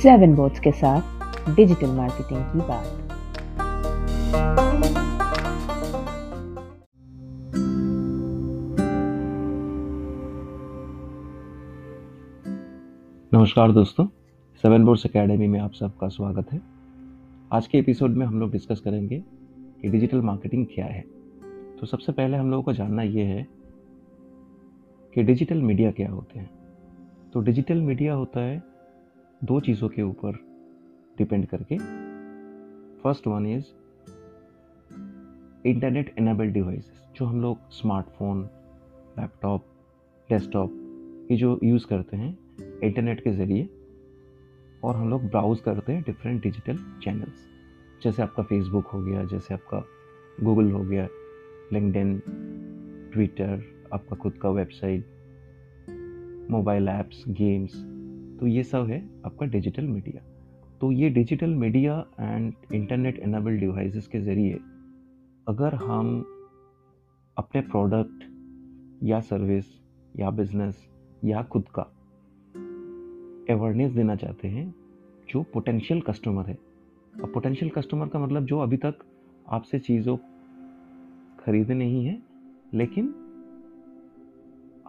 Seven boards के साथ digital marketing की बात। नमस्कार दोस्तों सेवन बोर्ड्स एकेडमी में आप सबका स्वागत है। आज के एपिसोड में हम लोग डिस्कस करेंगे कि डिजिटल मार्केटिंग क्या है। तो सबसे पहले हम लोगों को जानना ये है कि डिजिटल मीडिया क्या होते हैं। तो डिजिटल मीडिया होता है दो चीज़ों के ऊपर डिपेंड करके। First one is internet enabled devices, जो हम लोग स्मार्टफ़ोन, लैपटॉप, डेस्कटॉप, ये जो यूज़ करते हैं, इंटरनेट के ज़रिए, और हम लोग ब्राउज़ करते हैं डिफरेंट डिजिटल चैनल्स। जैसे आपका फेसबुक हो गया, जैसे आपका गूगल हो गया लिंकडिन ट्विटर, आपका खुद का वेबसाइट, मोबाइल ऐप्स, गेम्स तो ये सब है आपका डिजिटल मीडिया तो ये digital media and internet enable devices के ज़रिए अगर हम अपने प्रोडक्ट या सर्विस या बिज़नेस या खुद का अवेयरनेस देना चाहते हैं, जो पोटेंशियल कस्टमर है. अब पोटेंशियल कस्टमर का मतलब जो अभी तक आपसे चीज़ों खरीदे नहीं है, लेकिन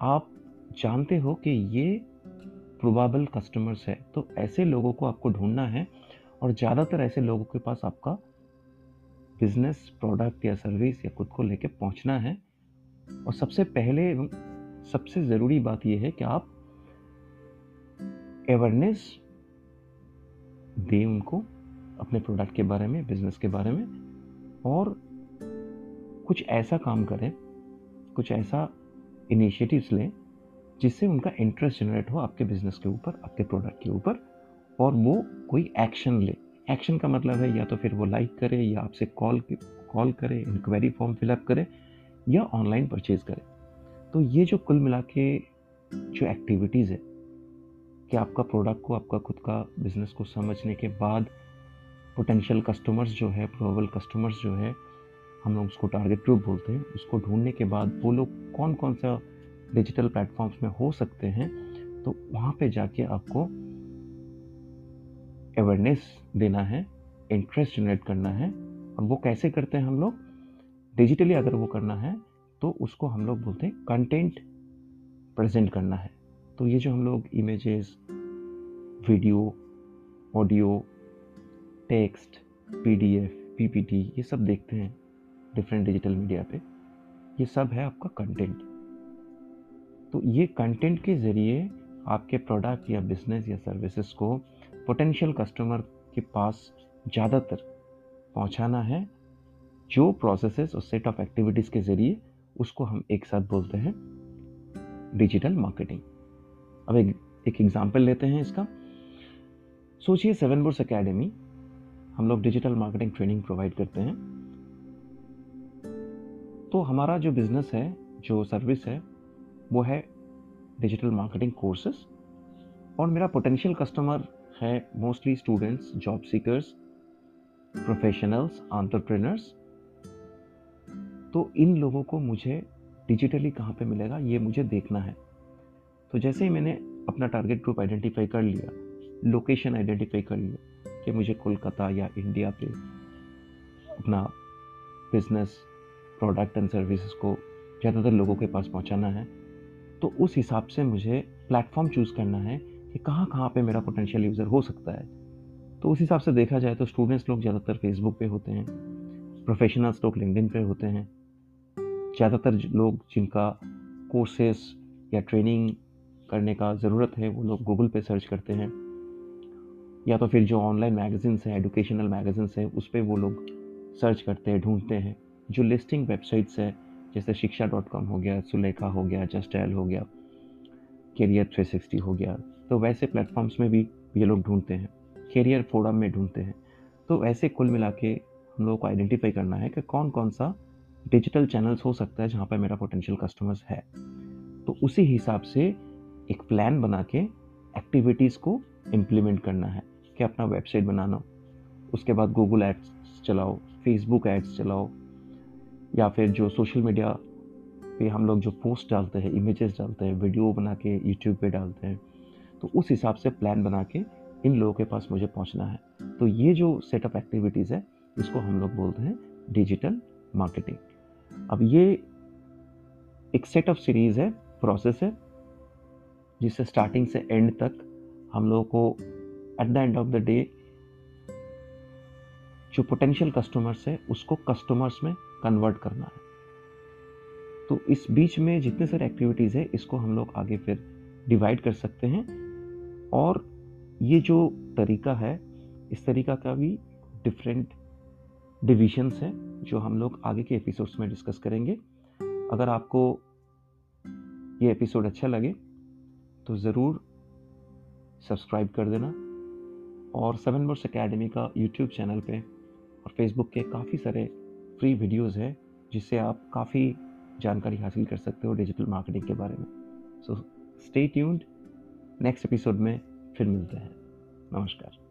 आप जानते हो कि ये प्रोबेबल कस्टमर्स है। तो ऐसे लोगों को आपको ढूंढना है और ज़्यादातर ऐसे लोगों के पास आपका बिज़नेस प्रोडक्ट या सर्विस या खुद को लेके पहुँचना है। और सबसे पहले सबसे ज़रूरी बात यह है कि आप अवेयरनेस दें उनको अपने प्रोडक्ट के बारे में बिज़नेस के बारे में और कुछ ऐसा काम करें, कुछ ऐसा इनिशिएटिव्स लें जिससे उनका इंटरेस्ट जनरेट हो आपके बिज़नेस के ऊपर, आपके प्रोडक्ट के ऊपर, और वो कोई एक्शन ले। एक्शन का मतलब है या तो फिर वो लाइक करे, या आपसे कॉल कॉल करे इंक्वायरी फॉर्म फिलअप करे, या ऑनलाइन परचेज करे। तो ये जो कुल मिला के जो एक्टिविटीज़ है, कि आपका प्रोडक्ट को, आपका खुद का बिज़नेस को समझने के बाद पोटेंशियल कस्टमर्स जो है प्रोबेबल कस्टमर्स जो है, हम लोग उसको टारगेट ग्रुप बोलते हैं। उसको ढूँढने के बाद वो लोग कौन कौन सा डिजिटल प्लेटफॉर्म्स में हो सकते हैं तो वहाँ पे जाके आपको अवेयरनेस देना है इंटरेस्ट जनरेट करना है, और वो कैसे करते हैं हम लोग? डिजिटली अगर वो करना है तो उसको हम लोग बोलते हैं कंटेंट प्रेजेंट करना है। तो ये जो हम लोग images video audio text PDF PPT ये सब देखते हैं डिफरेंट डिजिटल मीडिया पे, ये सब है आपका कंटेंट तो ये कंटेंट के ज़रिए आपके प्रोडक्ट या बिज़नेस या सर्विसेज़ को पोटेंशियल कस्टमर के पास ज़्यादातर पहुंचाना है। जो प्रोसेसेस और सेट ऑफ़ एक्टिविटीज़ के ज़रिए उसको हम एक साथ बोलते हैं डिजिटल मार्केटिंग अब एक एक एग्ज़ाम्पल लेते हैं इसका। सोचिए सेवन बुर्स अकेडमी हम लोग डिजिटल मार्केटिंग ट्रेनिंग प्रोवाइड करते हैं। तो हमारा जो बिज़नेस है, जो सर्विस है वो है डिजिटल मार्केटिंग कोर्सेस और मेरा पोटेंशियल कस्टमर है mostly students job seekers professionals entrepreneurs तो इन लोगों को मुझे डिजिटली कहाँ पे मिलेगा, ये मुझे देखना है। तो जैसे ही मैंने अपना टारगेट ग्रुप आइडेंटिफाई कर लिया लोकेशन आइडेंटिफाई कर लिया कि मुझे कोलकाता या इंडिया पे अपना बिज़नेस प्रोडक्ट एंड सर्विसेज़ को ज़्यादातर लोगों के पास पहुँचाना है। तो उस हिसाब से मुझे प्लेटफॉर्म चूज़ करना है कि कहाँ कहाँ पे मेरा पोटेंशियल यूज़र हो सकता है। तो उस हिसाब से देखा जाए तो स्टूडेंट्स लोग ज़्यादातर फेसबुक पे होते हैं प्रोफेशनल्स लोग लिंकडिन पे होते हैं। ज़्यादातर लोग जिनका कोर्सेस या ट्रेनिंग करने का ज़रूरत है, वो लोग गूगल पे सर्च करते हैं। या तो फिर जो ऑनलाइन मैगज़ीन्स हैं एडुकेशनल मैगज़ीन्स हैं, उस पर वो लोग सर्च करते हैं, ढूंढते हैं। जो लिस्टिंग वेबसाइट्स है जैसे शिक्षा डॉट कॉम हो गया, सुलेखा हो गया जस्ट एल हो गया, कैरियर थ्री सिक्सटी हो गया तो वैसे प्लेटफॉर्म्स में भी ये लोग ढूंढते हैं, कैरियर फोरम में ढूंढते हैं। तो ऐसे कुल मिला के हम लोगों को आइडेंटिफाई करना है कि कौन कौन सा डिजिटल चैनल्स हो सकता है जहाँ पर मेरा पोटेंशियल कस्टमर्स है। तो उसी हिसाब से एक प्लान बना के एक्टिविटीज़ को इम्प्लीमेंट करना है कि अपना वेबसाइट बनाना, उसके बाद गूगल एड्स चलाओ फेसबुक एड्स चलाओ या फिर जो सोशल मीडिया पे हम लोग जो पोस्ट डालते हैं इमेजेस डालते हैं वीडियो बना के यूट्यूब पे डालते हैं तो उस हिसाब से प्लान बना के इन लोगों के पास मुझे पहुँचना है। तो ये जो सेट ऑफ़ एक्टिविटीज़ है, इसको हम लोग बोलते हैं डिजिटल मार्केटिंग अब ये एक सेट ऑफ़ सीरीज़ है प्रोसेस है, जिससे स्टार्टिंग से एंड तक हम लोगों को at the end of the day जो पोटेंशियल कस्टमर्स है, उसको कस्टमर्स में कन्वर्ट करना है। तो इस बीच में जितने सारे एक्टिविटीज़ है, इसको हम लोग आगे फिर डिवाइड कर सकते हैं। और ये जो तरीका है, इस तरीका का भी डिफरेंट डिविजन्स हैं, जो हम लोग आगे के एपिसोड्स में डिस्कस करेंगे। अगर आपको ये एपिसोड अच्छा लगे तो ज़रूर सब्सक्राइब कर देना। और सेवन वर्स एकेडमी का यूट्यूब चैनल पे और फेसबुक के काफ़ी सारे फ्री वीडियोज़ हैं, जिससे आप काफ़ी जानकारी हासिल कर सकते हो डिजिटल मार्केटिंग के बारे में। So stay tuned next episode में फिर मिलते हैं। नमस्कार।